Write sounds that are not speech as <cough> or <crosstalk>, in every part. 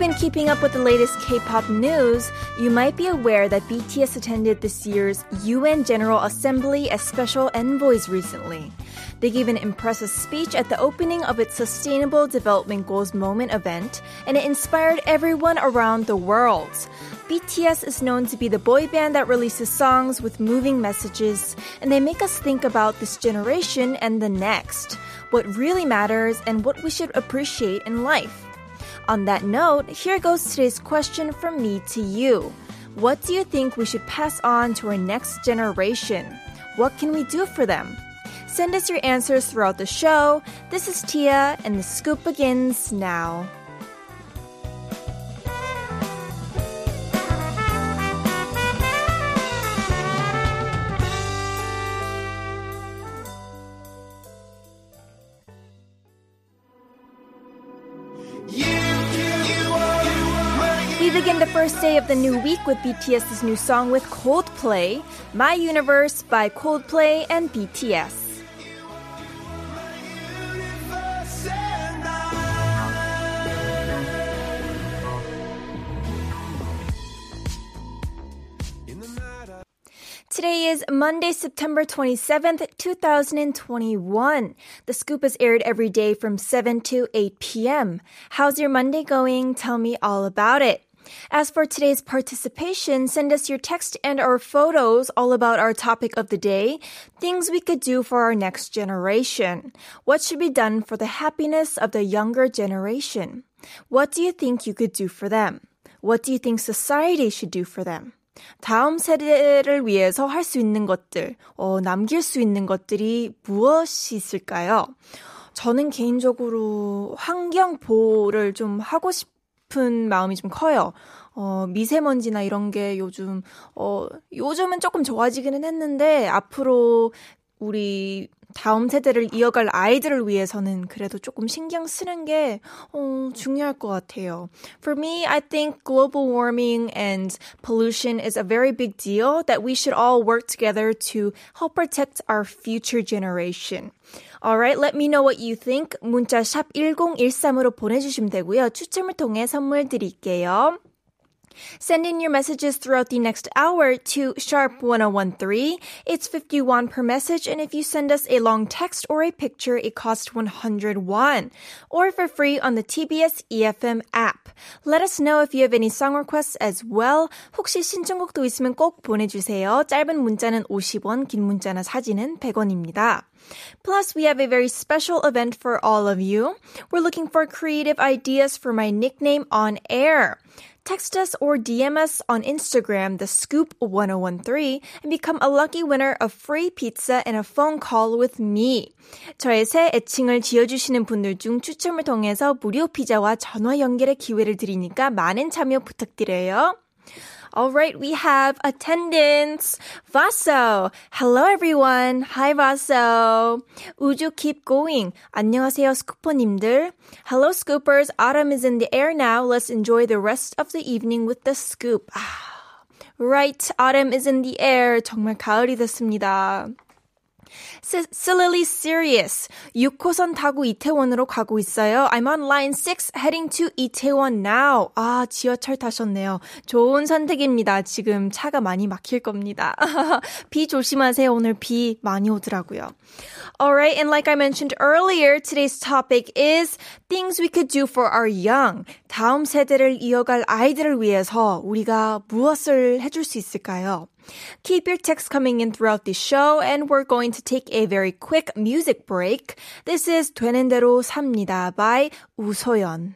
Been keeping up with the latest K pop news, you might be aware that BTS attended this year's UN General Assembly as special envoys recently. They gave an impressive speech at the opening of its Sustainable Development Goals Moment event, and it inspired everyone around the world. BTS is known to be the boy band that releases songs with moving messages, and they make us think about this generation and the next, what really matters, and what we should appreciate in life. On that note, here goes today's question from me to you. What do you think we should pass on to our next generation? What can we do for them? Send us your answers throughout the show. This is Tia, and the scoop begins now. First day of the new week with BTS's new song with Coldplay, My Universe by Coldplay and BTS. Today is Monday, September 27th, 2021. The scoop is aired every day from 7 to 8 p.m. How's your Monday going? Tell me all about it. As for today's participation, send us your text and our photos all about our topic of the day, things we could do for our next generation. What should be done for the happiness of the younger generation? What do you think you could do for them? What do you think society should do for them? 다음 세대를 위해서 할 수 있는 것들, 어, 남길 수 있는 것들이 무엇이 있을까요? 저는 개인적으로 환경 보호를 좀 하고 싶 은 마음이 좀 커요. 어, 미세먼지나 이런 게 요즘, 어, 요즘은 조금 좋아지기는 했는데, 앞으로 우리 다음 세대를 이어갈 아이들을 위해서는 그래도 조금 신경 쓰는 게 어, 중요할 것 같아요. For me, I think global warming and pollution is a very big deal that we should all work together to help protect our future generation. Alright, let me know what you think. 문자 샵 1013으로 보내주시면 되고요. 추첨을 통해 선물 드릴게요. Send in your messages throughout the next hour to sharp 1013. It's 51 per message, and if you send us a long text or a picture, it costs 101. Or for free on the TBS EFM app. Let us know if you have any song requests as well. 혹시 신청곡도 있으면 꼭 보내주세요. 짧은 문자는 50원, 긴 문자나 사진은 100원입니다. Plus, we have a very special event for all of you. We're looking for creative ideas for my nickname on air. Text us or DM us on Instagram, the scoop 1013, and become a lucky winner of free pizza and a phone call with me. 저의 새 애칭을 지어주시는 분들 중 추첨을 통해서 무료 피자와 전화 연결의 기회를 드리니까 많은 참여 부탁드려요. All right, we have attendance. Vaso. Hello, everyone. Hi, Vaso. 우주 keep going. 안녕하세요, 스쿠퍼님들. Hello, scoopers. Autumn is in the air now. Let's enjoy the rest of the evening with the scoop. Ah, right, autumn is in the air. 정말 가을이 됐습니다. Silly serious. 6호선 타고 이태원으로 가고 있어요. I'm on line 6 heading to 이태원 now. 아, 지하철 타셨네요. 좋은 선택입니다. 지금 차가 많이 막힐 겁니다. 비 조심하세요. 오늘 비 많이 오더라고요. Alright, and like I mentioned earlier, today's topic is things we could do for our young. 다음 세대를 이어갈 아이들을 위해서 우리가 무엇을 해줄 수 있을까요? Keep your texts coming in throughout the show, and we're going to take a very quick music break. This is 되는 대로 삽니다 by 우소연.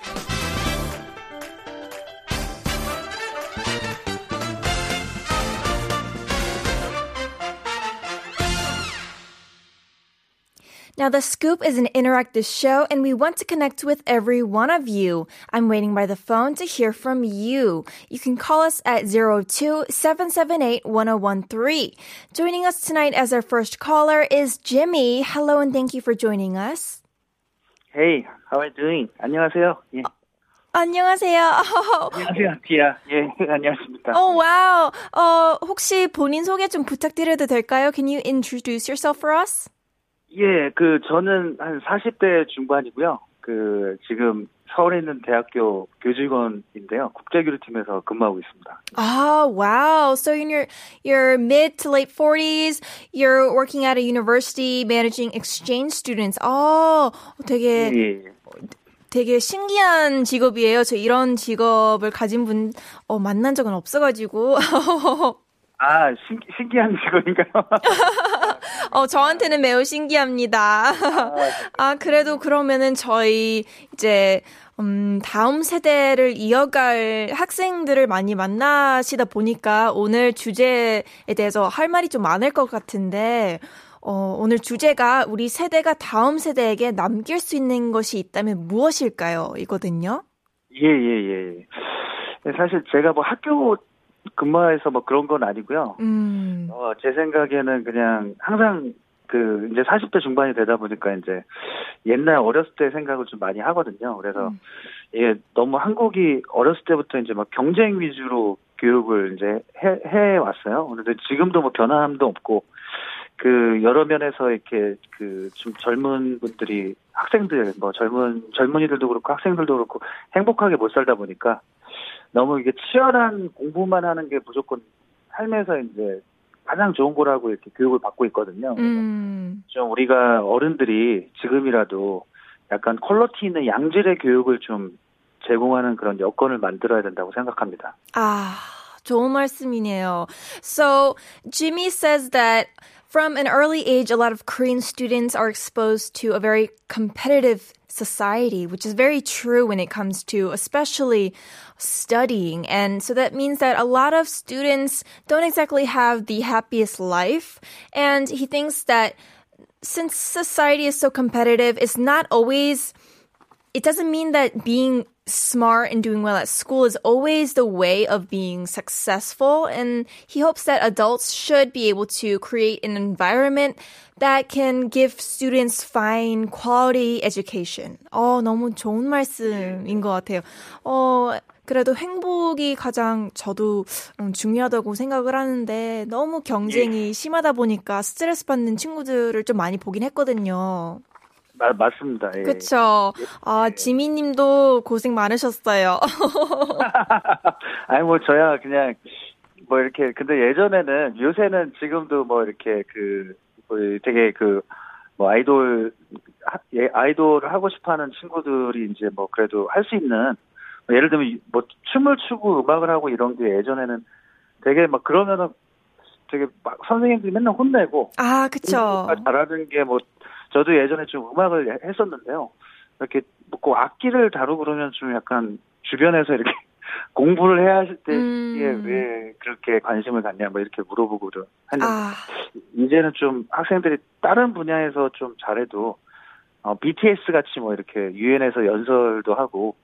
Now, The Scoop is an interactive show, and we want to connect with every one of you. I'm waiting by the phone to hear from you. You can call us at 02-778-1013. Joining us tonight as our first caller is Jimmy. Hello, and thank you for joining us. Hey, how are you doing? 안녕하세요. 예. 안녕하세요. 안녕하세요, 디아. 예, <laughs> 안녕하십니까. Oh, wow. 어, 혹시 본인 소개 좀 부탁드려도 될까요? Can you introduce yourself for us? 예, 그 저는 한 40대 중반이고요. 그 지금 서울에 있는 대학교 교직원인데요. 국제교류팀에서 근무하고 있습니다. Oh, wow. So in your your mid to late 40s, you're working at a university managing exchange students. 어, 되게 예, 예. 되게 신기한 직업이에요. 저 이런 직업을 가진 분 어, 만난 적은 없어가지고. <laughs> 아, 신, 신기한 직업인가요? <laughs> 어, 저한테는 매우 신기합니다. <laughs> 아, 그래도 그러면은 저희 이제, 음, 다음 세대를 이어갈 학생들을 많이 만나시다 보니까 오늘 주제에 대해서 할 말이 좀 많을 것 같은데, 어, 오늘 주제가 우리 세대가 다음 세대에게 남길 수 있는 것이 있다면 무엇일까요? 이거든요. 예, 예, 예. 예, 사실 제가 뭐 학교 근무해서 뭐 그런 건 아니고요. 음, 어, 제 생각에는 그냥 항상 그 이제 40대 중반이 되다 보니까 이제 옛날 어렸을 때 생각을 좀 많이 하거든요. 그래서 이게 너무 한국이 어렸을 때부터 이제 막 경쟁 위주로 교육을 이제 해, 해 왔어요. 그런데 지금도 뭐 변함도 없고 그 여러 면에서 이렇게 그 좀 젊은 분들이 학생들 뭐 젊은 젊은이들도 그렇고 학생들도 그렇고 행복하게 못 살다 보니까 너무 이게 치열한 공부만 하는 게 무조건 삶에서 이제 가장 좋은 거라고 이렇게 교육을 받고 있거든요. 음, 좀 우리가 어른들이 지금이라도 약간 퀄러티 있는 양질의 교육을 좀 제공하는 그런 여건을 만들어야 된다고 생각합니다. 아, 좋은 말씀이네요. So, Jimmy says that from an early age, a lot of Korean students are exposed to a very competitive society, which is very true when it comes to especially studying. And so that means that a lot of students don't exactly have the happiest life. And he thinks that since society is so competitive, it's not always it doesn't mean that being smart and doing well at school is always the way of being successful. And he hopes that adults should be able to create an environment that can give students fine quality education. 어, 너무 좋은 말씀인 것 같아요. 어, 그래도 행복이 가장 저도 음, 중요하다고 생각을 하는데 너무 경쟁이 심하다 보니까 스트레스 받는 친구들을 좀 많이 보긴 했거든요. 마- 맞습니다. 예. 그쵸. 아, 지미님도 고생 많으셨어요. <laughs> 아니 뭐 저야 그냥 뭐 이렇게 근데 예전에는 요새는 지금도 뭐 이렇게 그뭐 되게 그 뭐 아이돌 하- 예, 아이돌을 하고 싶어 하는 친구들이 이제 뭐 그래도 할 수 있는 뭐 예를 들면 뭐 춤을 추고 음악을 하고 이런 게 예전에는 되게 막 그러면은 되게 막 선생님들이 맨날 혼내고 아, 그쵸. 잘하는 게 뭐 저도 예전에 좀 음악을 했었는데요. 이렇게 뭐꼭 악기를 다루고 그러면 좀 약간 주변에서 이렇게 공부를 해야 하실 때 음. 왜 그렇게 관심을 갖냐 뭐 이렇게 물어보고 했는데 아, 이제는 좀 학생들이 다른 분야에서 좀 잘해도 어, BTS 같이 뭐 이렇게 유엔에서 연설도 하고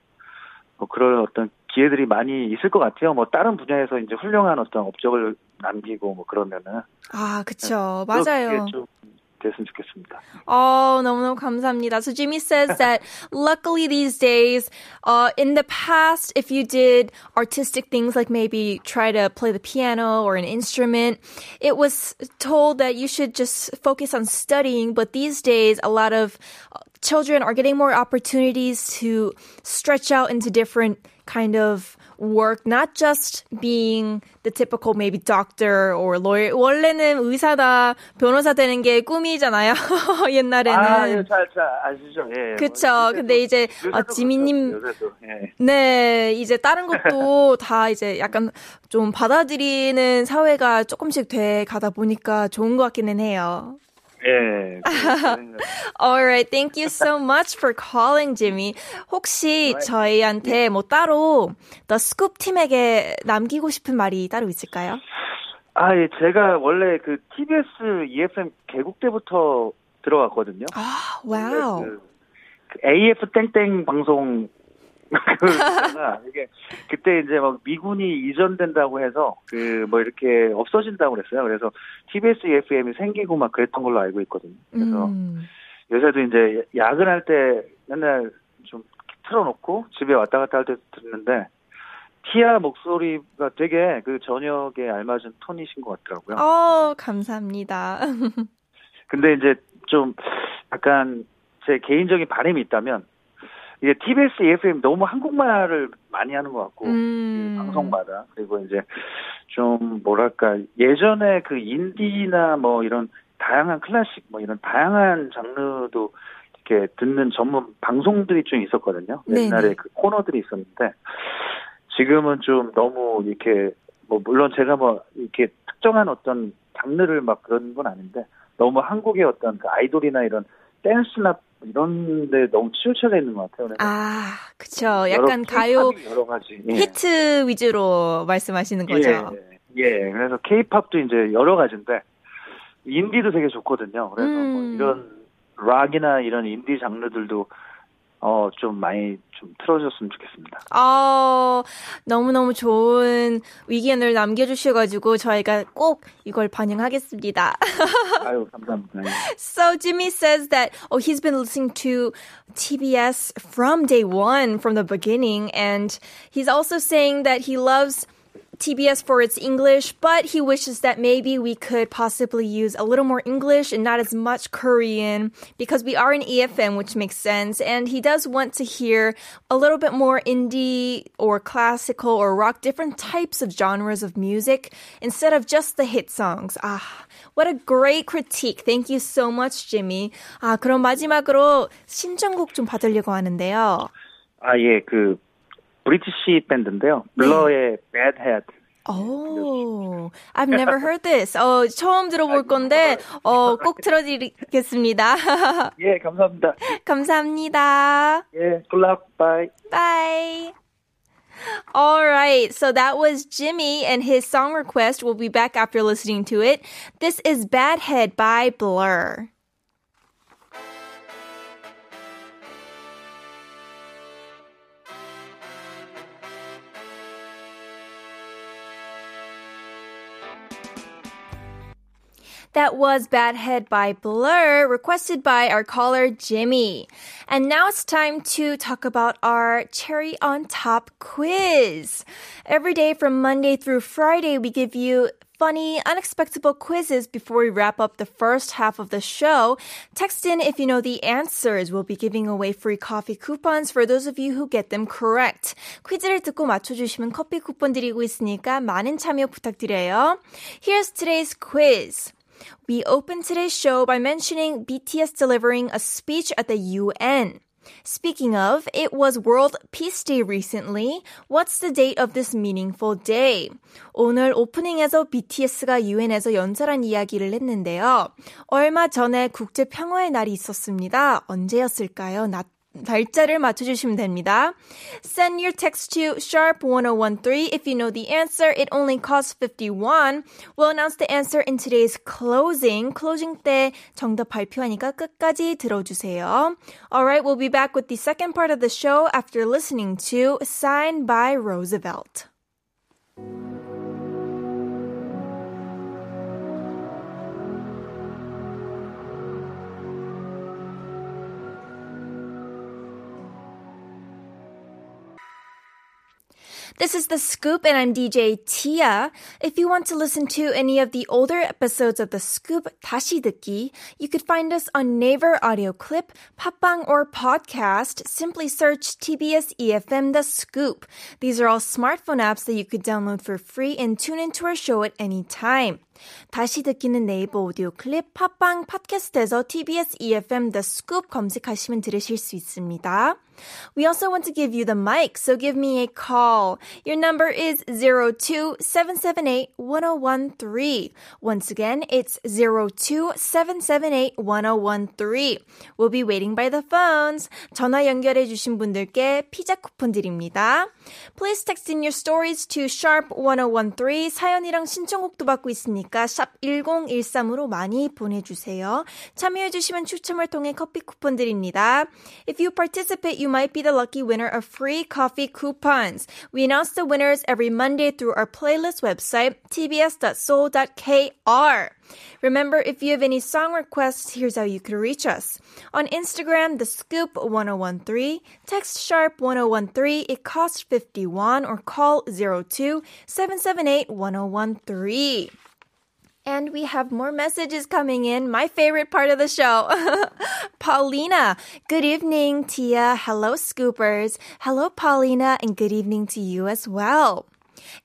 뭐 그런 어떤 기회들이 많이 있을 것 같아요. 뭐 다른 분야에서 이제 훌륭한 어떤 업적을 남기고 뭐 그러면은 아, 그쵸. 그렇게 맞아요. 좀 됐으면 좋겠습니다. Oh, 너무너무 감사합니다. So Jimmy says that luckily these days, uh, in the past, if you did artistic things like maybe try to play the piano or an instrument, it was told that you should just focus on studying. But these days, a lot of uh, children are getting more opportunities to stretch out into different kind of work not just being the typical maybe doctor or lawyer. 원래는 의사다 변호사 되는 게 꿈이잖아요. <laughs> 옛날에는. 아, 예, 잘, 잘 아시죠? 예. 그쵸. 뭐, 근데 이제 아, 지민님 요새도, 예. 네, 이제 다른 것도 <laughs> 다 이제 약간 좀 받아들이는 사회가 조금씩 돼 가다 보니까 좋은 것 같기는 해요. 예. <laughs> Alright, thank you so much for calling, Jimmy. 혹시 저희한테 뭐 따로 The Scoop 팀에게 남기고 싶은 말이 따로 있을까요? 아, 예, 제가 원래 그 TBS EFM 개국 때부터 들어갔거든요. 아, 와우. 그, 그 AF 땡땡 방송 그가 이게 그때 이제 막 미군이 이전된다고 해서 그 뭐 이렇게 없어진다고 그랬어요. 그래서 TBS EFM이 생기고 막 그랬던 걸로 알고 있거든요. 그래서 음. 요새도 이제 야근할 때 맨날 좀 틀어놓고 집에 왔다 갔다 할 때 듣는데 티아 목소리가 되게 그 저녁에 알맞은 톤이신 것 같더라고요. 어, 감사합니다. <laughs> 근데 이제 좀 약간 제 개인적인 바람이 있다면 이게 TBS EFM 너무 한국말을 많이 하는 것 같고 음. 그 방송마다 그리고 이제 좀 뭐랄까 예전에 그 인디나 뭐 이런 다양한 클래식 뭐 이런 다양한 장르도 이렇게 듣는 전문 방송들이 좀 있었거든요. 네네. 옛날에 그 코너들이 있었는데 지금은 좀 너무 이렇게 뭐 물론 제가 뭐 이렇게 특정한 어떤 장르를 막 그런 건 아닌데 너무 한국의 어떤 그 아이돌이나 이런 댄스나 이런 데 너무 치우쳐져 있는 것 같아요. 아, 그쵸. 약간 가요 여러 가지 예. 히트 위주로 말씀하시는 거죠. 예, 예. 그래서 케이팝도 이제 여러 가지인데 인디도 되게 좋거든요. 그래서 뭐 음. 이런 락이나 이런 인디 장르들도 어 좀 많이 좀 틀어줬으면 좋겠습니다. 어, 너무너무 좋은 의견을 남겨주셔가지고 저희가 꼭 이걸 반영하겠습니다. <laughs> 아유 감사합니다. 예. So Jimmy says that oh he's been listening to TBS from day one from the beginning and he's also saying that he loves TBS for its English but he wishes that maybe we could possibly use a little more English and not as much Korean because we are in EFM which makes sense and he does want to hear a little bit more indie or classical or rock different types of genres of music instead of just the hit songs. Ah what a great critique. Thank you so much, Jimmy. 아, 그럼 마지막으로 신청곡 좀 받으려고 하는데요. 아 예, 그 브리티시 밴드인데요. 블러의 Bad Head. Oh, I've never heard this. 어, 처음 들어볼 건데, 어, 꼭 틀어드리겠습니다. <laughs> 예, 감사합니다. 감사합니다. 예, good luck. Bye. Bye. All right, so that was Jimmy and his song request. We'll be back after listening to it. This is Bad Head by Blur. That was Bad Head by Blur, requested by our caller Jimmy. And now it's time to talk about our cherry on top quiz. Every day from Monday through Friday, we give you funny, unexpected quizzes before we wrap up the first half of the show. Text in if you know the answers. We'll be giving away free coffee coupons for those of you who get them correct. 퀴즈를 듣고 맞춰주시면 커피 쿠폰 드리고 있으니까 많은 참여 부탁드려요. Here's today's quiz. We open today's show by mentioning BTS delivering a speech at the UN. Speaking of, it was World Peace Day recently. What's the date of this meaningful day? 오늘 오프닝에서 BTS가 UN에서 연설한 이야기를 했는데요. 얼마 전에 국제 평화의 날이 있었습니다. 언제였을까요? 나, 날짜를 맞춰주시면 됩니다. Send your text to sharp1013 if you know the answer. It only costs 51. We'll announce the answer in today's closing. closing 때 정답 발표하니까 끝까지 들어주세요. Alright, we'll be back with the second part of the show after listening to Signed by Roosevelt. This is The Scoop and I'm DJ Tia. If you want to listen to any of the older episodes of The Scoop 다시 듣기, you could find us on Naver audio clip, 팟빵 or podcast. Simply search TBS EFM The Scoop. These are all smartphone apps that you could download for free and tune into our show at any time. 다시 듣기는 네이버 오디오 클립, 팟빵, 팟캐스트에서 TBS EFM The Scoop 검색하시면 들으실 수 있습니다. We also want to give you the mic, so give me a call. Your number is 02778-1013. Once again, it's 02778-1013. We'll be waiting by the phones. 전화 연결해 주신 분들께 피자 쿠폰 드립니다. Please text in your stories to sharp 1013. 사연이랑 신청곡도 받고 있으니까 있으니까 샵 1013으로 많이 보내주세요. 참여해주시면 추첨을 통해 커피 쿠폰 드립니다. If you participate, you might be the lucky winner of free coffee coupons. We announce the winners every Monday through our playlist website, tbs.seoul.kr. Remember, if you have any song requests, here's how you can reach us. On Instagram, the scoop 1013, text sharp 1013, it costs 51 or call 02 778 1013. And we have more messages coming in. My favorite part of the show. <laughs> Paulina. Good evening, Tia. Hello, Scoopers. Hello, Paulina, and good evening to you as well.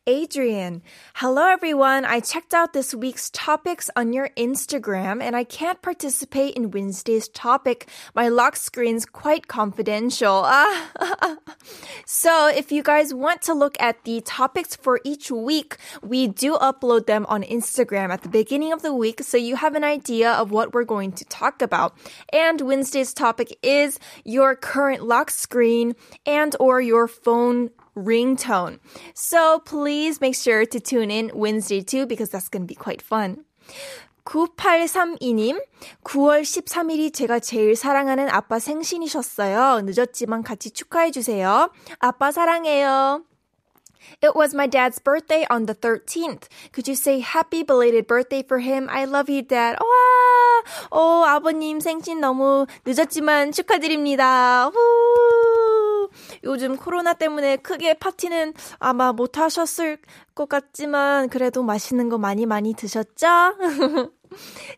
Adrian. Hello, everyone. I checked out this week's topics on your Instagram and I can't participate in Wednesday's topic. My lock screen's quite confidential. <laughs> so if you guys want to look at the topics for each week, we do upload them on Instagram at the beginning of the week so you have an idea of what we're going to talk about. And Wednesday's topic is your current lock screen and or your phone ringtone. So please make sure to tune in Wednesday too because that's going to be quite fun. 9832님, 9월 13일이 제가 제일 사랑하는 아빠 생신이셨어요. 늦었지만 같이 축하해주세요. 아빠 사랑해요. It was my dad's birthday on the 13th. Could you say happy belated birthday for him? I love you, dad. 와, 어, 아버님 생신 너무 늦었지만 축하드립니다. 후. 요즘 코로나 때문에 크게 파티는 아마 못 하셨을 것 같지만 그래도 맛있는 거 많이 많이 드셨죠?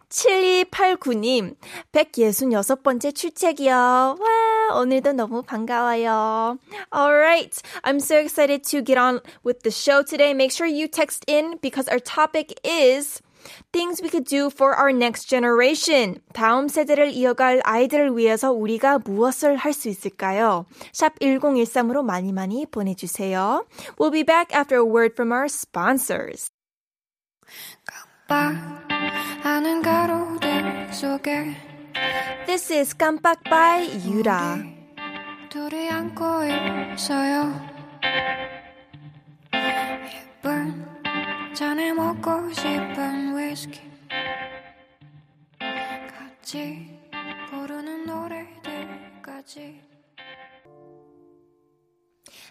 7289님, 166번째 출첵이요. 와, 오늘도 너무 반가워요. Alright, I'm so excited to get on with the show today. Make sure you text in because our topic is Things we could do for our next generation. 다음 세대를 이어갈 아이들을 위해서 우리가 무엇을 할 수 있을까요? 샵 1013으로 많이 많이 보내주세요. We'll be back after a word from our sponsors. 깜빡하는 가로등 속에 This is 깜빡 by 유라. 둘이 안고 있어요. 예쁜 잔에 먹고 싶은 위스키 같이 부르는 노래들까지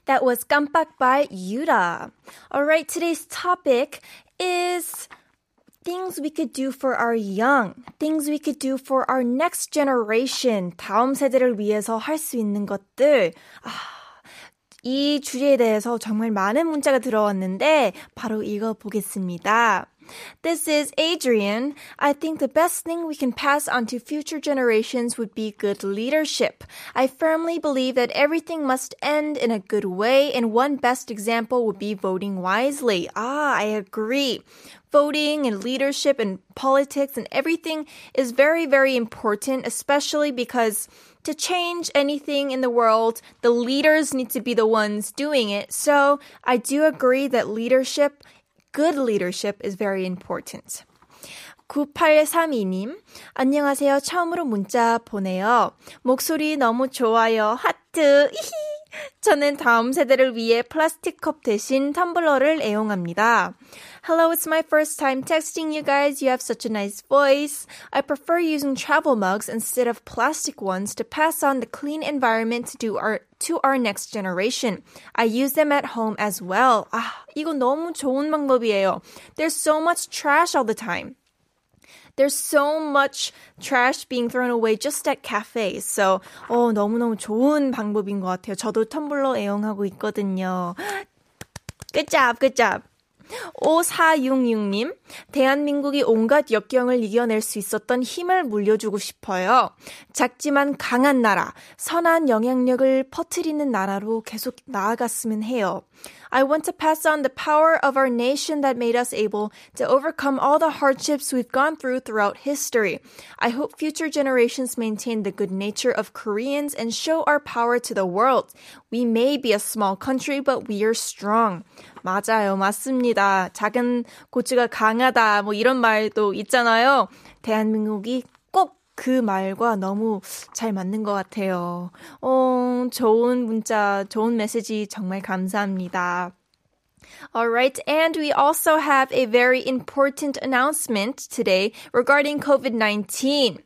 That was 깜빡 by Yuda. Alright, today's topic is things we could do for our young, things we could do for our next generation, 다음 세대를 위해서 할 수 있는 것들. 아, 이 주제에 대해서 정말 많은 문자가 들어왔는데 바로 읽어보겠습니다. This is Adrian. I think the best thing we can pass on to future generations would be good leadership. I firmly believe that everything must end in a good way, and one best example would be voting wisely. Ah, I agree. Voting and leadership and politics and everything is very, very important, especially because to change anything in the world, the leaders need to be the ones doing it. So I do agree that leadership, good leadership is very important. 9832님, 안녕하세요. 처음으로 문자 보내요. 목소리 너무 좋아요. 하트. <laughs> 저는 다음 세대를 위해 플라스틱 컵 대신 텀블러를 애용합니다. Hello, it's my first time texting you guys. You have such a nice voice. I prefer using travel mugs instead of plastic ones to pass on the clean environment to do our to our next generation. I use them at home as well. 아, 이거 너무 좋은 방법이에요. There's so much trash all the time. There's so much trash being thrown away just at cafes. So, 어, 너무너무 좋은 방법인 것 같아요. 저도 텀블러 애용하고 있거든요. Good job, good job. 5466님, 대한민국이 온갖 역경을 이겨낼 수 있었던 힘을 물려주고 싶어요. 작지만 강한 나라, 선한 영향력을 퍼뜨리는 나라로 계속 나아갔으면 해요. I want to pass on the power of our nation that made us able to overcome all the hardships we've gone through throughout history. I hope future generations maintain the good nature of Koreans and show our power to the world. We may be a small country, but we are strong. 맞아요. 맞습니다. 작은 고추가 강하다. 뭐 이런 말도 있잖아요. 대한민국이 꼭 그 말과 너무 잘 맞는 것 같아요. 어, 좋은 문자, 좋은 메시지 정말 감사합니다. Alright, and we also have a very important announcement today regarding COVID-19.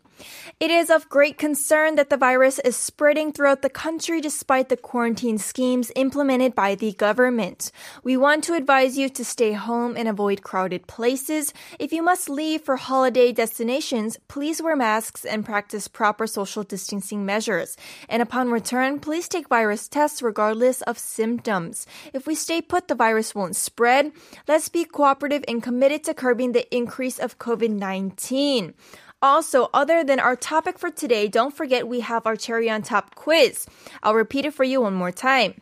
It is of great concern that the virus is spreading throughout the country despite the quarantine schemes implemented by the government. We want to advise you to stay home and avoid crowded places. If you must leave for holiday destinations, please wear masks and practice proper social distancing measures. And upon return, please take virus tests regardless of symptoms. If we stay put, the virus won't spread. Let's be cooperative and committed to curbing the increase of COVID-19. Also, other than our topic for today, don't forget we have our cherry on top quiz. I'll repeat it for you one more time.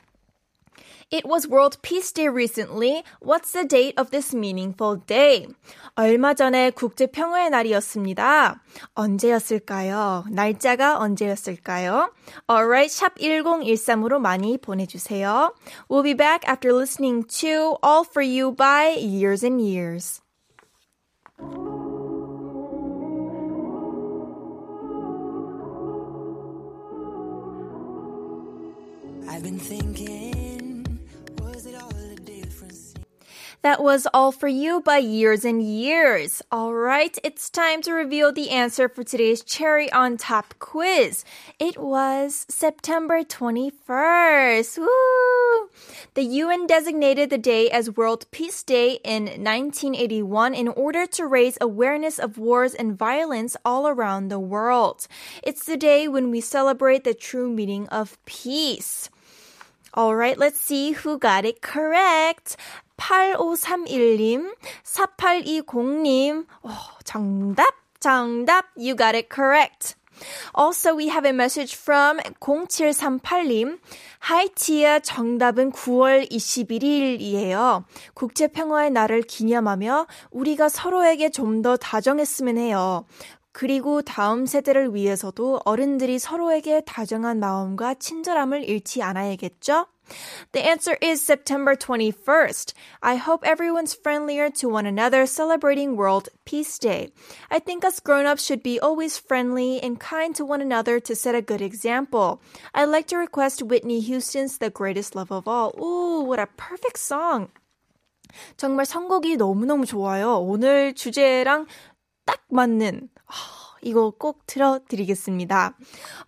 It was World Peace Day recently. What's the date of this meaningful day? 얼마 전에 국제 평화의 날이었습니다. 언제였을까요? 날짜가 언제였을까요? Alright, 샵 1013으로 많이 보내주세요. We'll be back after listening to All For You by Years and Years. I've been thinking, was it all a? That was all for you by years and years. All right, it's time to reveal the answer for today's cherry on top quiz. It was September 21st. Woo! The UN designated the day as World Peace Day in 1981 in order to raise awareness of wars and violence all around the world. It's the day when we celebrate the true meaning of peace. All right, let's see who got it correct. 8531님, 4820님, oh, 정답, 정답, you got it correct. Also, we have a message from 0738님. Hi, Tia. 정답은 9월 21일이에요. 국제평화의 날을 기념하며 우리가 서로에게 좀 더 다정했으면 해요. 그리고 다음 세대를 위해서도 어른들이 서로에게 다정한 마음과 친절함을 잃지 않아야겠죠? The answer is September 21st. I hope everyone's friendlier to one another celebrating World Peace Day. I think us grown-ups should be always friendly and kind to one another to set a good example. I'd like to request Whitney Houston's The Greatest Love of All. Ooh, what a perfect song. 정말 선곡이 너무너무 좋아요. 오늘 주제랑 딱 맞는 이거 꼭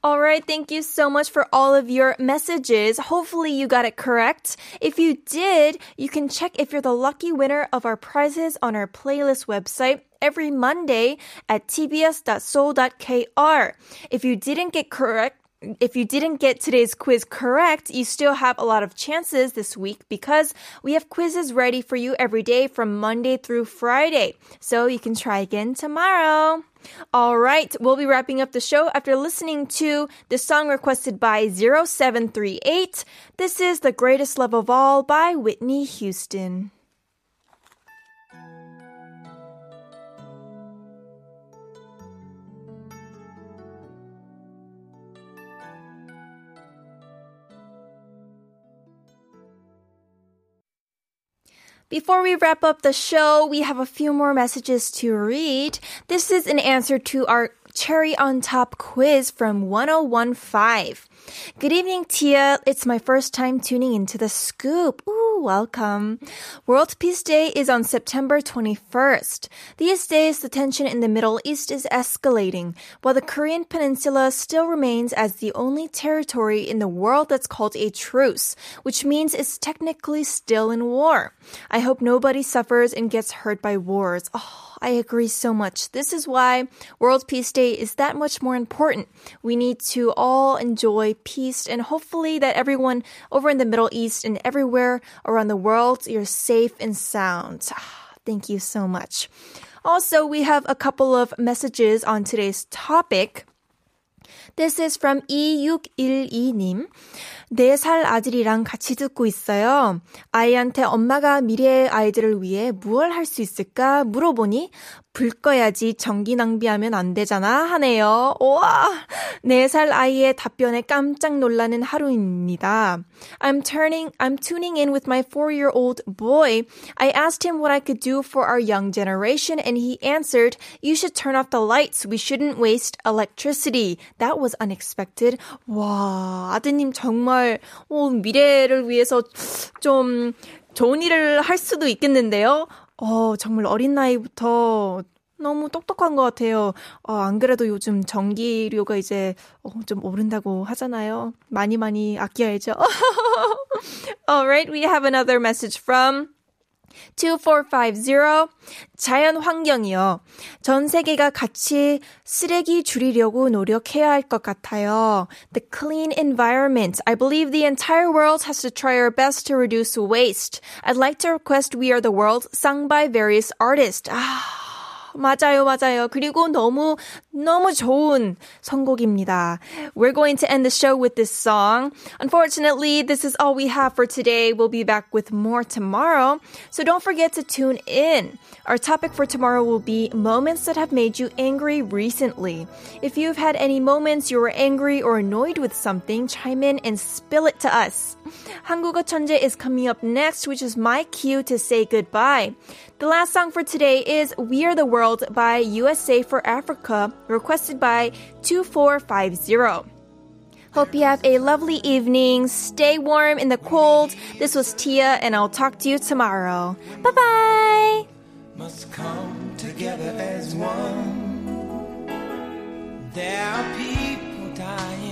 Alright, thank you so much for all of your messages. Hopefully you got it correct. If you did, you can check if you're the lucky winner of our prizes on our playlist website every Monday at tbs.seoul.kr. If you didn't get correct, if you didn't get today's quiz correct, you still have a lot of chances this week because we have quizzes ready for you every day from Monday through Friday. So you can try again tomorrow. All right, we'll be wrapping up the show after listening to the song requested by 0738. This is The Greatest Love of All by Whitney Houston. Before we wrap up the show, we have a few more messages to read. This is an answer to our cherry on top quiz from 1015. Good evening, Tia. It's my first time tuning into the scoop. Ooh, welcome. World Peace Day is on September 21st. These days, the tension in the Middle East is escalating, while the Korean Peninsula still remains as the only territory in the world that's called a truce, which means it's technically still in war. I hope nobody suffers and gets hurt by wars. Oh, I agree so much. This is why World Peace Day is that much more important. We need to all enjoy peace and hopefully that everyone over in the Middle East and everywhere around the world, you're safe and sound. Ah, thank you so much. Also, we have a couple of messages on today's topic. This is from 2612님. 4살 아들이랑 같이 듣고 있어요. 아이한테 엄마가 미래의 아이들을 위해 무얼 할수 있을까 물어보니 불 꺼야지 전기 낭비하면 안 되잖아 하네요. 와! 4살 아이의 답변에 깜짝 놀라는 하루입니다. I'm turning, I'm tuning in with my four-year-old boy. I asked him what I could do for our young generation and he answered, you should turn off the lights. We shouldn't waste electricity. That was unexpected. 와, 아드님 정말 어, 미래를 위해서 좀 좋은 일을 할 수도 있겠는데요. 어, 정말 어린 나이부터 너무 똑똑한 것 같아요. 어, 안 그래도 요즘 전기료가 이제 어, 좀 오른다고 하잖아요. 많이 많이 아껴야죠. <laughs> Alright, we have another message from 2450 자연 환경이요. 전 세계가 같이 쓰레기 줄이려고 노력해야 할 것 같아요. The clean environment. I believe the entire world has to try our best to reduce waste. I'd like to request We Are the World sung by various artists. 아, 맞아요, 맞아요. 그리고 너무, 너무 좋은 선곡입니다. We're going to end the show with this song. Unfortunately, this is all we have for today. We'll be back with more tomorrow. So don't forget to tune in. Our topic for tomorrow will be moments that have made you angry recently. If you've had any moments you were angry or annoyed with something, chime in and spill it to us. 한국어 천재 is coming up next, which is my cue to say goodbye. The last song for today is We Are the World by USA for Africa, requested by 2450. Hope you have a lovely evening. Stay warm in the cold. This was Tia, and I'll talk to you tomorrow. Bye bye. must come together as one. There are people dying.